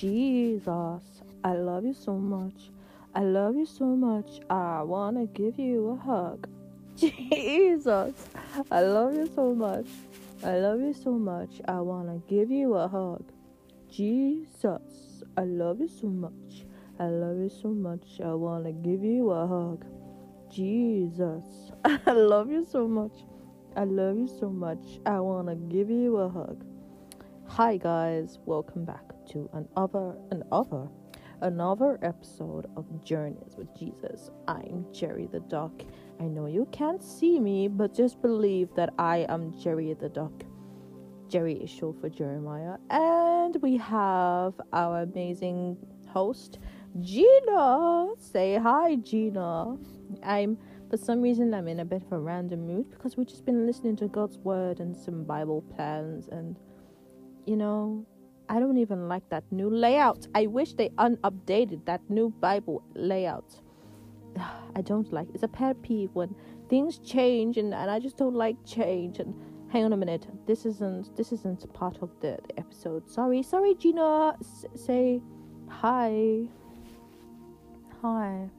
Jesus, I love you so much. I love you so much. I want to give you a hug. Jesus, I love you so much. I love you so much. I want to give you a hug. Jesus, I love you so much. I love you so much. I want to give you a hug. Jesus, I love you so much. I love you so much. I want to give you a hug. Hi guys, welcome back to another another another episode of Journeys with Jesus. I'm Jerry the Duck. I know you can't see me, but just believe that I am Jerry the Duck. Jerry is short for Jeremiah, and we have our amazing host, Gina. Say hi, Gina. I'm for some reason I'm in a bit of a random mood because we've just been listening to God's word and some Bible plans and you know, I don't even like that new layout. I wish they unupdated that new Bible layout. I don't like it's a pet peeve when things change and, and I just don't like change. And hang on a minute this isn't this isn't part of the, the episode. Sorry sorry Gina. S- say hi. Hi.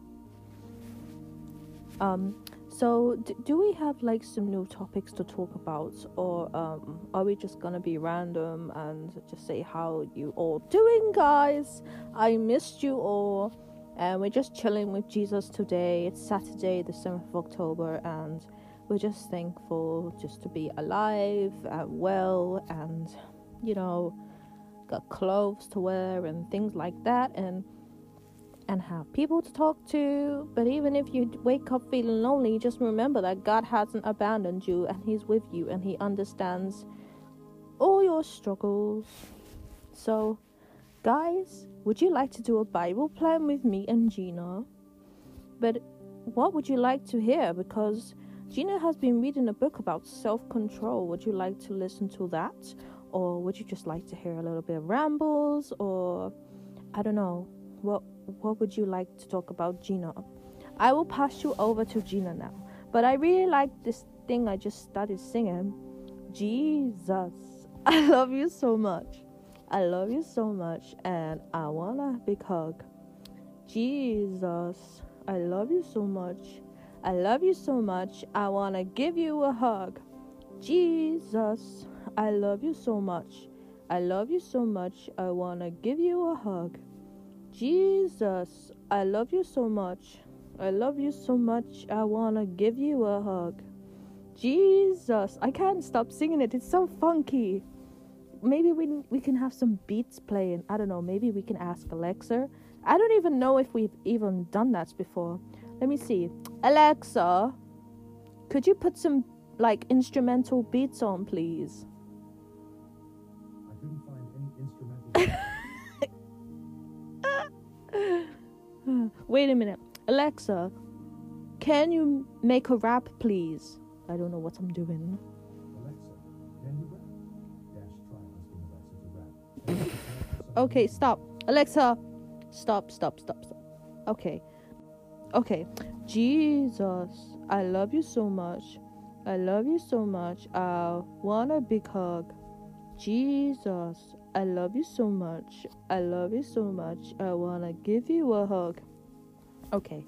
Um so, d- do we have like some new topics to talk about, or um, are we just gonna be random and just say how you all doing, guys? I missed you all, and we're just chilling with Jesus today. It's Saturday, the seventh of October, and we're just thankful just to be alive and well, and you know, got clothes to wear and things like that, and and have people to talk to. But even if you wake up feeling lonely, just remember that God hasn't abandoned you and He's with you and He understands all your struggles. So, guys, would you like to do a Bible plan with me and Gina? But what would you like to hear? Because Gina has been reading a book about self control. Would you like to listen to that? Or would you just like to hear a little bit of rambles? Or I don't know. What what would you like to talk about, Gina? I will pass you over to Gina now. But I really like this thing I just started singing. Jesus, I love you so much. I love you so much, and I want a big hug. Jesus, I love you so much. I love you so much. I want to give you a hug. Jesus, I love you so much. I love you so much. I want to give you a hug. Jesus, I love you so much. I love you so much. I want to give you a hug. Jesus, I can't stop singing it. It's so funky. Maybe we we can have some beats playing. I don't know. Maybe we can ask Alexa. I don't even know if we've even done that before. Let me see. Alexa, could you put some like instrumental beats on, please? Wait a minute. Alexa, can you make a rap, please? I don't know what I'm doing. Alexa, can you rap? Dash try asking Alexa to rap. Okay, stop. Alexa, stop, stop, stop, stop. Okay. Okay. Jesus, I love you so much. I love you so much. I want a big hug. Jesus, I love you so much. I love you so much. I want to give you a hug. Okay.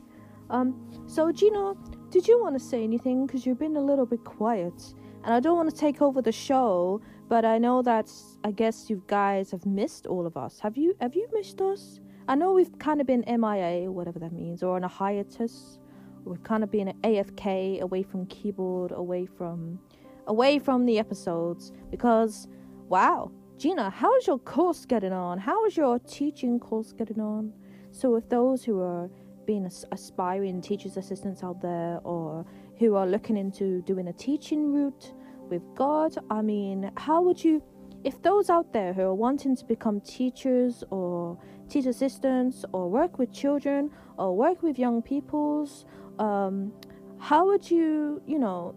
Um, so Gina, did you want to say anything? Because you've been a little bit quiet. And I don't want to take over the show, but I know that I guess you guys have missed all of us. Have you have you missed us? I know we've kind of been MIA, whatever that means, or on a hiatus. We've kind of been an AFK, away from keyboard, away from away from the episodes because wow, Gina, how's your course getting on? How is your teaching course getting on? So if those who are being aspiring teachers assistants out there or who are looking into doing a teaching route with God, I mean, how would you if those out there who are wanting to become teachers or teacher assistants or work with children or work with young peoples, um, how would you, you know,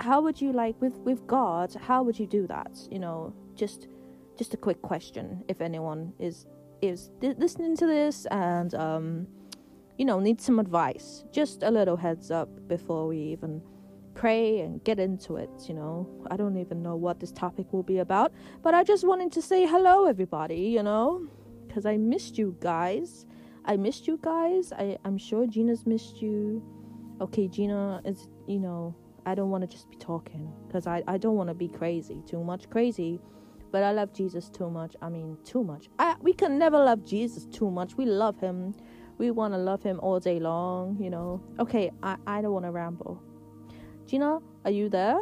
how would you like with with God? How would you do that? You know, just just a quick question. If anyone is is listening to this and um, you know need some advice, just a little heads up before we even pray and get into it. You know, I don't even know what this topic will be about, but I just wanted to say hello, everybody. You know, because I missed you guys. I missed you guys. I I'm sure Gina's missed you. Okay, Gina is you know I don't want to just be talking because I I don't want to be crazy too much crazy. But I love Jesus too much. I mean, too much. I, we can never love Jesus too much. We love him. We want to love him all day long, you know. Okay, I, I don't want to ramble. Gina, are you there?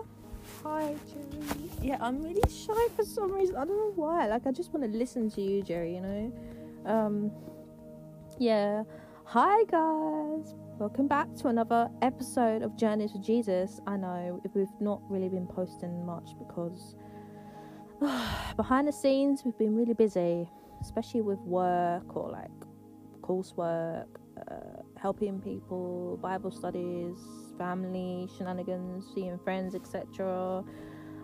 Hi, Jerry. Yeah, I'm really shy for some reason. I don't know why. Like, I just want to listen to you, Jerry, you know? Um, yeah. Hi, guys. Welcome back to another episode of Journeys with Jesus. I know we've not really been posting much because behind the scenes we've been really busy, especially with work or like coursework, uh, helping people, Bible studies, family shenanigans, seeing friends, etc.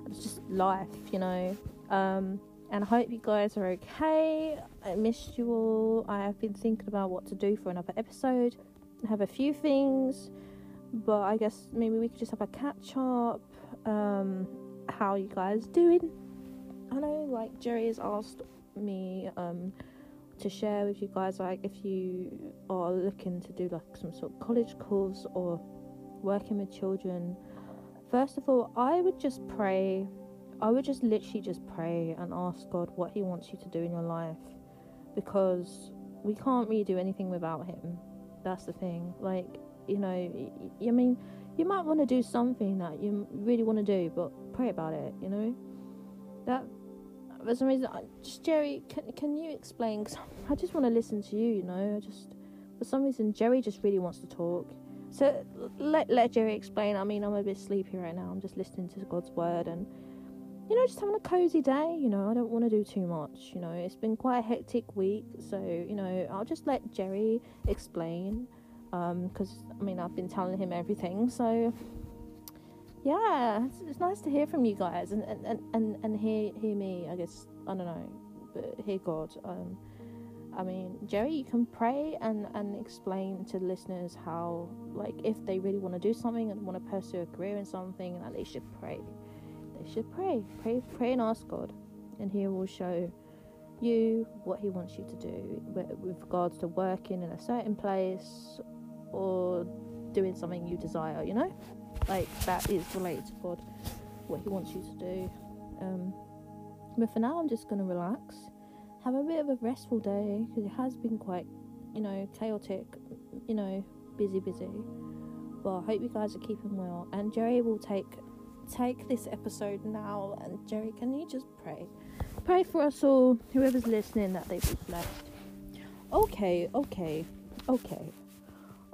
It's just life, you know. Um, and I hope you guys are okay. I missed you all. I have been thinking about what to do for another episode. I have a few things, but I guess maybe we could just have a catch up. Um, how you guys doing? I know, like Jerry has asked me um, to share with you guys, like if you are looking to do like some sort of college course or working with children. First of all, I would just pray. I would just literally just pray and ask God what He wants you to do in your life, because we can't really do anything without Him. That's the thing. Like you know, I mean, you might want to do something that you really want to do, but pray about it. You know, that for some reason, I, just Jerry, can can you explain? Cause I just want to listen to you. You know, I just for some reason Jerry just really wants to talk. So let let Jerry explain. I mean, I'm a bit sleepy right now. I'm just listening to God's word and you know just having a cozy day. You know, I don't want to do too much. You know, it's been quite a hectic week, so you know I'll just let Jerry explain. Um, Because I mean, I've been telling him everything, so yeah, it's, it's, nice to hear from you guys and and, and, and hear hear me. I guess I don't know, but hear God. Um, I mean, Jerry, you can pray and and explain to listeners how, like, if they really want to do something and want to pursue a career in something, that they should pray. They should pray, pray, pray, and ask God, and He will show you what He wants you to do with regards to working in a certain place or doing something you desire. You know like that is related to God, what He wants you to do. Um, but for now, I'm just gonna relax, have a bit of a restful day because it has been quite, you know, chaotic, you know, busy, busy. But I hope you guys are keeping well. And Jerry will take take this episode now. And Jerry, can you just pray? Pray for us all, whoever's listening, that they be blessed. Okay, okay, okay,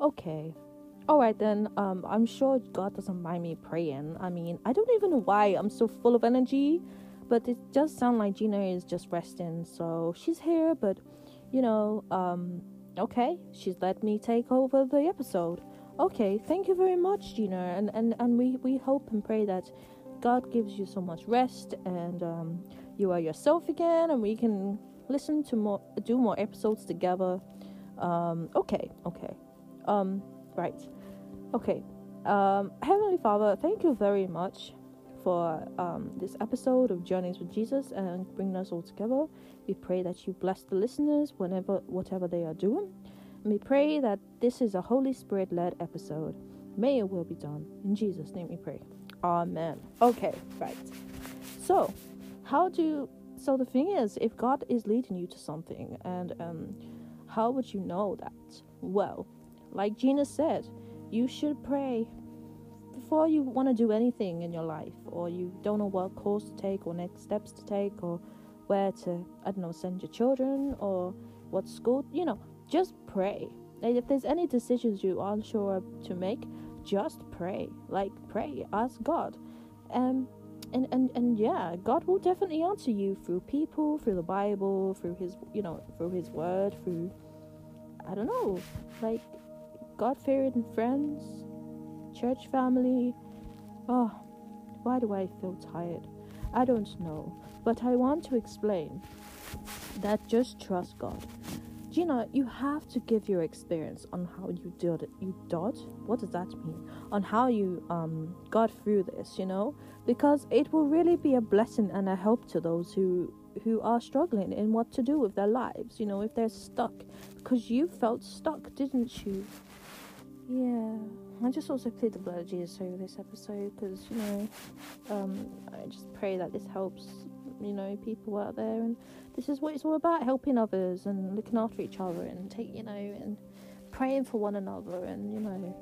okay. All right then. Um, I'm sure God doesn't mind me praying. I mean, I don't even know why I'm so full of energy, but it does sound like Gina is just resting. So she's here, but you know, um, okay, she's let me take over the episode. Okay, thank you very much, Gina, and and and we we hope and pray that God gives you so much rest and um, you are yourself again, and we can listen to more, do more episodes together. Um, okay, okay. Um, right. Okay. Um, Heavenly Father, thank you very much for um, this episode of Journeys with Jesus and bringing us all together. We pray that you bless the listeners whenever, whatever they are doing. And we pray that this is a Holy Spirit led episode. May it will be done. In Jesus' name we pray. Amen. Okay, right. So, how do you, so the thing is, if God is leading you to something, and um, how would you know that? Well, like Gina said, you should pray before you want to do anything in your life, or you don't know what course to take, or next steps to take, or where to, I don't know, send your children, or what school, you know, just pray. And if there's any decisions you aren't sure to make, just pray. Like, pray, ask God. Um, and, and, and yeah, God will definitely answer you through people, through the Bible, through His, you know, through His Word, through, I don't know, like God fearing friends, church family. Oh, why do I feel tired? I don't know, but I want to explain that just trust God. Gina, you have to give your experience on how you did it you did what does that mean on how you um got through this you know because it will really be a blessing and a help to those who who are struggling in what to do with their lives you know if they're stuck because you felt stuck didn't you yeah. I just also plead the blood of jesus over this episode because you know um i just pray that this helps you know people out there. And this is what it's all about helping others and looking after each other and take you know and praying for one another and you know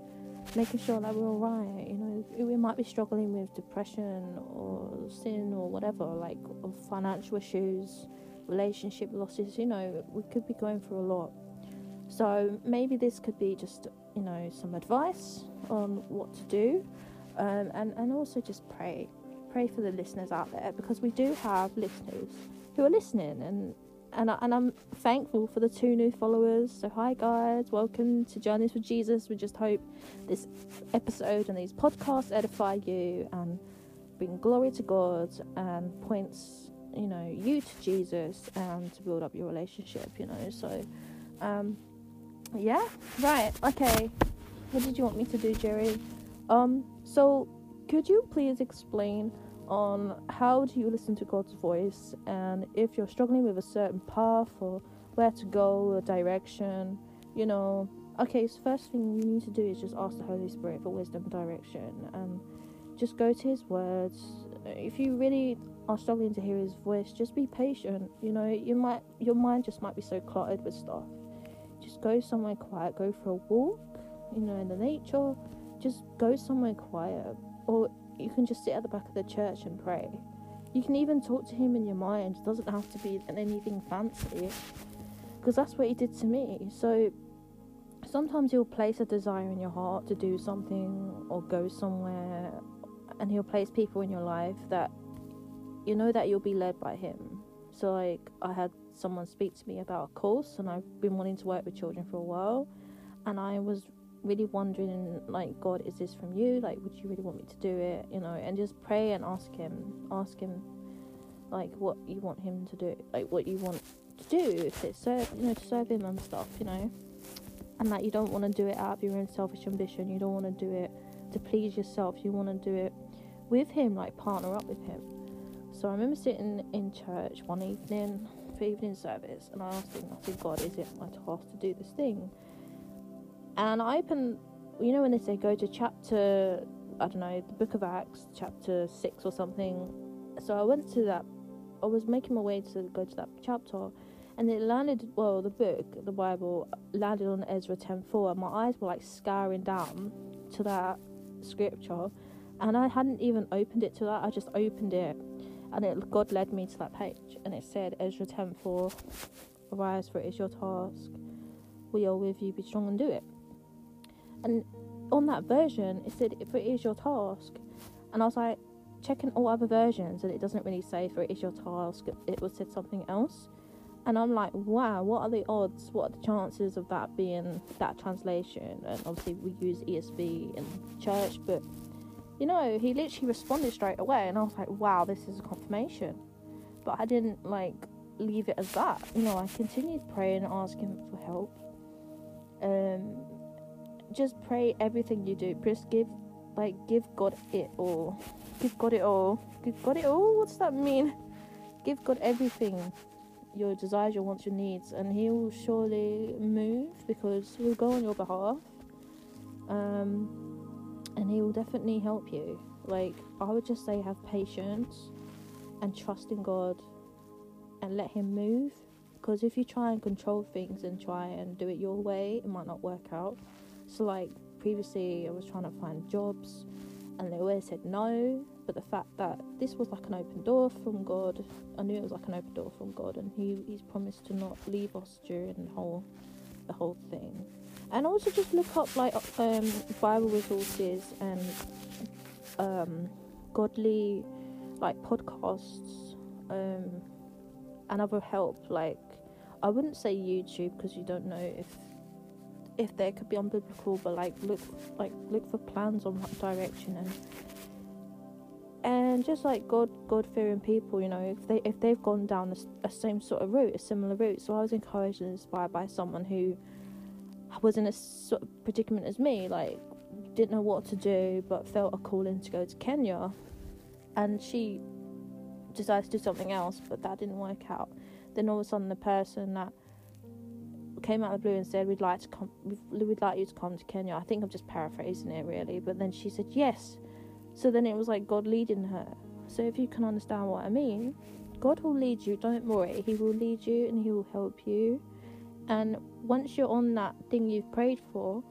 making sure that we're all right. You know we might be struggling with depression or sin or whatever like financial issues relationship losses you know we could be going through a lot. So maybe this could be just you know some advice on what to do um, and and also just pray pray for the listeners out there because we do have listeners who are listening and and, I, and I'm thankful for the two new followers. So hi guys, welcome to Journeys with Jesus. We just hope this episode and these podcasts edify you and bring glory to God and points you know you to Jesus and to build up your relationship. You know, so um, yeah, right, okay. What did you want me to do, Jerry? Um, so could you please explain on how do you listen to God's voice and if you're struggling with a certain path or where to go, a direction, you know. Okay, so first thing you need to do is just ask the Holy Spirit for wisdom, direction, and just go to His words. If you really are struggling to hear His voice, just be patient. You know, you might your mind just might be so cluttered with stuff. Go somewhere quiet. Go for a walk. You know, in the nature. Just go somewhere quiet, or you can just sit at the back of the church and pray. You can even talk to him in your mind. It doesn't have to be anything fancy. Because that's what he did to me. So sometimes he'll place a desire in your heart to do something or go somewhere and he'll place people in your life that you know that you'll be led by him. So like I had someone speak to me about a course and I've been wanting to work with children for a while. And I was really wondering like god is this from you? Like would you really want me to do it? You know and just pray and ask him ask him like what you want him to do like what you want to do to serve you know to serve him and stuff you know? And that you don't want to do it out of your own selfish ambition. You don't want to do it to please yourself. You want to do it with him like partner up with him so i remember sitting in church one evening for evening service and i asked him i said god is it my task to do this thing and I opened, you know, when they say go to chapter, I don't know, the book of Acts, chapter 6 or something. So I went to that, I was making my way to go to that chapter, and it landed, well, the book, the Bible, landed on Ezra 10.4, and my eyes were like scouring down to that scripture, and I hadn't even opened it to that, I just opened it, and it, God led me to that page, and it said, Ezra 10.4, arise for it is your task, we are with you, be strong and do it. And on that version, it said, "For it is your task," and I was like, checking all other versions, and it doesn't really say "For it is your task." It was said something else, and I'm like, wow, what are the odds? What are the chances of that being that translation? And obviously, we use ESV in church, but you know, he literally responded straight away, and I was like, wow, this is a confirmation. But I didn't like leave it as that. You know, I continued praying, and asking for help. Um, just pray everything you do. Just give, like, give God it all. Give God it all. Give God it all. What's that mean? Give God everything, your desires, your wants, your needs, and He will surely move because He will go on your behalf. Um, and He will definitely help you. Like I would just say, have patience and trust in God, and let Him move. Because if you try and control things and try and do it your way, it might not work out. So, like previously, I was trying to find jobs and they always said no. But the fact that this was like an open door from God, I knew it was like an open door from God, and He He's promised to not leave us during the whole the whole thing. And also just look up like um, Bible resources and um, godly like podcasts um, and other help. Like I wouldn't say YouTube because you don't know if if they could be unbiblical, but like look like look for plans on what direction and and just like God, God fearing people, you know, if they if they've gone down a, a same sort of route, a similar route. So I was encouraged and inspired by someone who was in a sort of predicament as me, like didn't know what to do, but felt a calling to go to Kenya, and she decided to do something else, but that didn't work out. Then all of a sudden, the person that came out of the blue and said, "We'd like to come, we'd like you to come to Kenya." I think I'm just paraphrasing it really, but then she said yes. So then it was like God leading her. So if you can understand what I mean, God will lead you. Don't worry, He will lead you and He will help you. And once you're on that thing you've prayed for,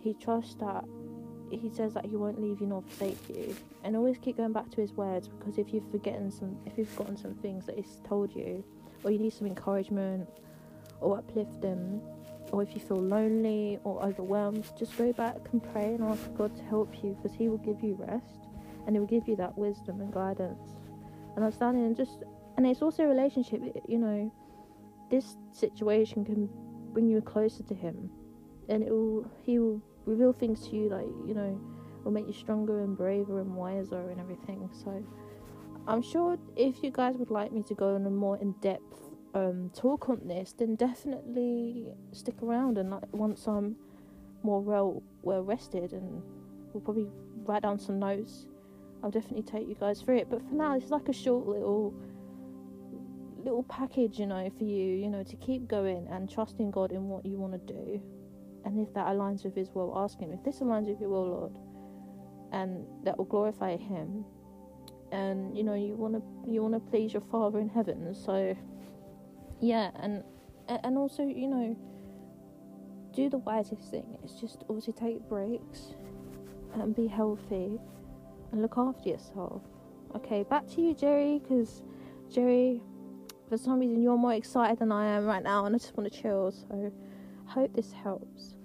He trusts that. He says that He won't leave you nor forsake you. And always keep going back to His words because if you've forgotten some, if you've forgotten some things that He's told you, or you need some encouragement or uplifting, or if you feel lonely or overwhelmed, just go back and pray and ask God to help you because He will give you rest and He will give you that wisdom and guidance and understanding. And just, and it's also a relationship, you know, this situation can bring you closer to Him and it will, He will reveal things to you, like, you know, will make you stronger and braver and wiser and everything. So, I'm sure if you guys would like me to go on a more in depth um, talk on this, then definitely stick around. And like, once I'm more well well rested, and we'll probably write down some notes. I'll definitely take you guys through it. But for now, it's like a short little little package, you know, for you, you know, to keep going and trusting God in what you want to do. And if that aligns with His will, ask Him if this aligns with Your will, Lord, and that will glorify Him. And you know, you want to you want to please Your Father in heaven, so yeah and and also you know do the wisest thing. It's just obviously take breaks and be healthy and look after yourself. Okay back to you jerry because jerry for some reason you're more excited than i am right now and i just want to chill so hope this helps.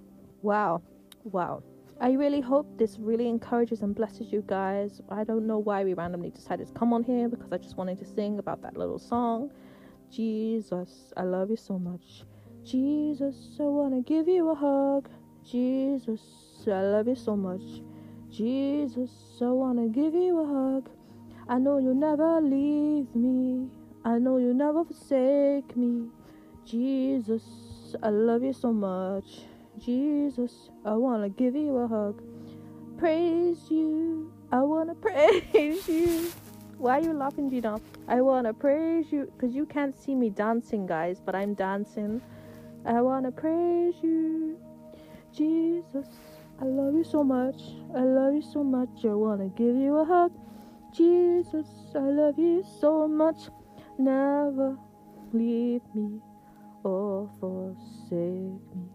Wow wow. I really hope this really encourages and blesses you guys. I don't know why we randomly decided to come on here because i just wanted to sing about that little song Jesus, I love you so much. Jesus, I wanna give you a hug. Jesus, I love you so much. Jesus, I wanna give you a hug. I know you'll never leave me. I know you'll never forsake me. Jesus, I love you so much. Jesus, I wanna give you a hug. Praise you. I wanna praise you. Why are you laughing, Gina? I wanna praise you because you can't see me dancing, guys, but I'm dancing. I wanna praise you, Jesus. I love you so much. I love you so much. I wanna give you a hug, Jesus. I love you so much. Never leave me or forsake me.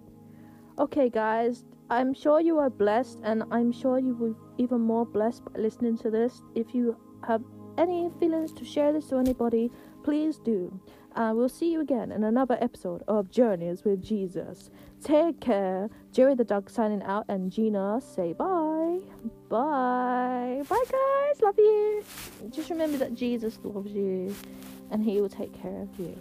Okay, guys, I'm sure you are blessed, and I'm sure you will even more blessed by listening to this. If you have any feelings to share this to anybody, please do. Uh, we'll see you again in another episode of Journeys with Jesus. Take care. Jerry the Duck signing out, and Gina say bye. Bye. Bye, guys. Love you. Just remember that Jesus loves you and he will take care of you.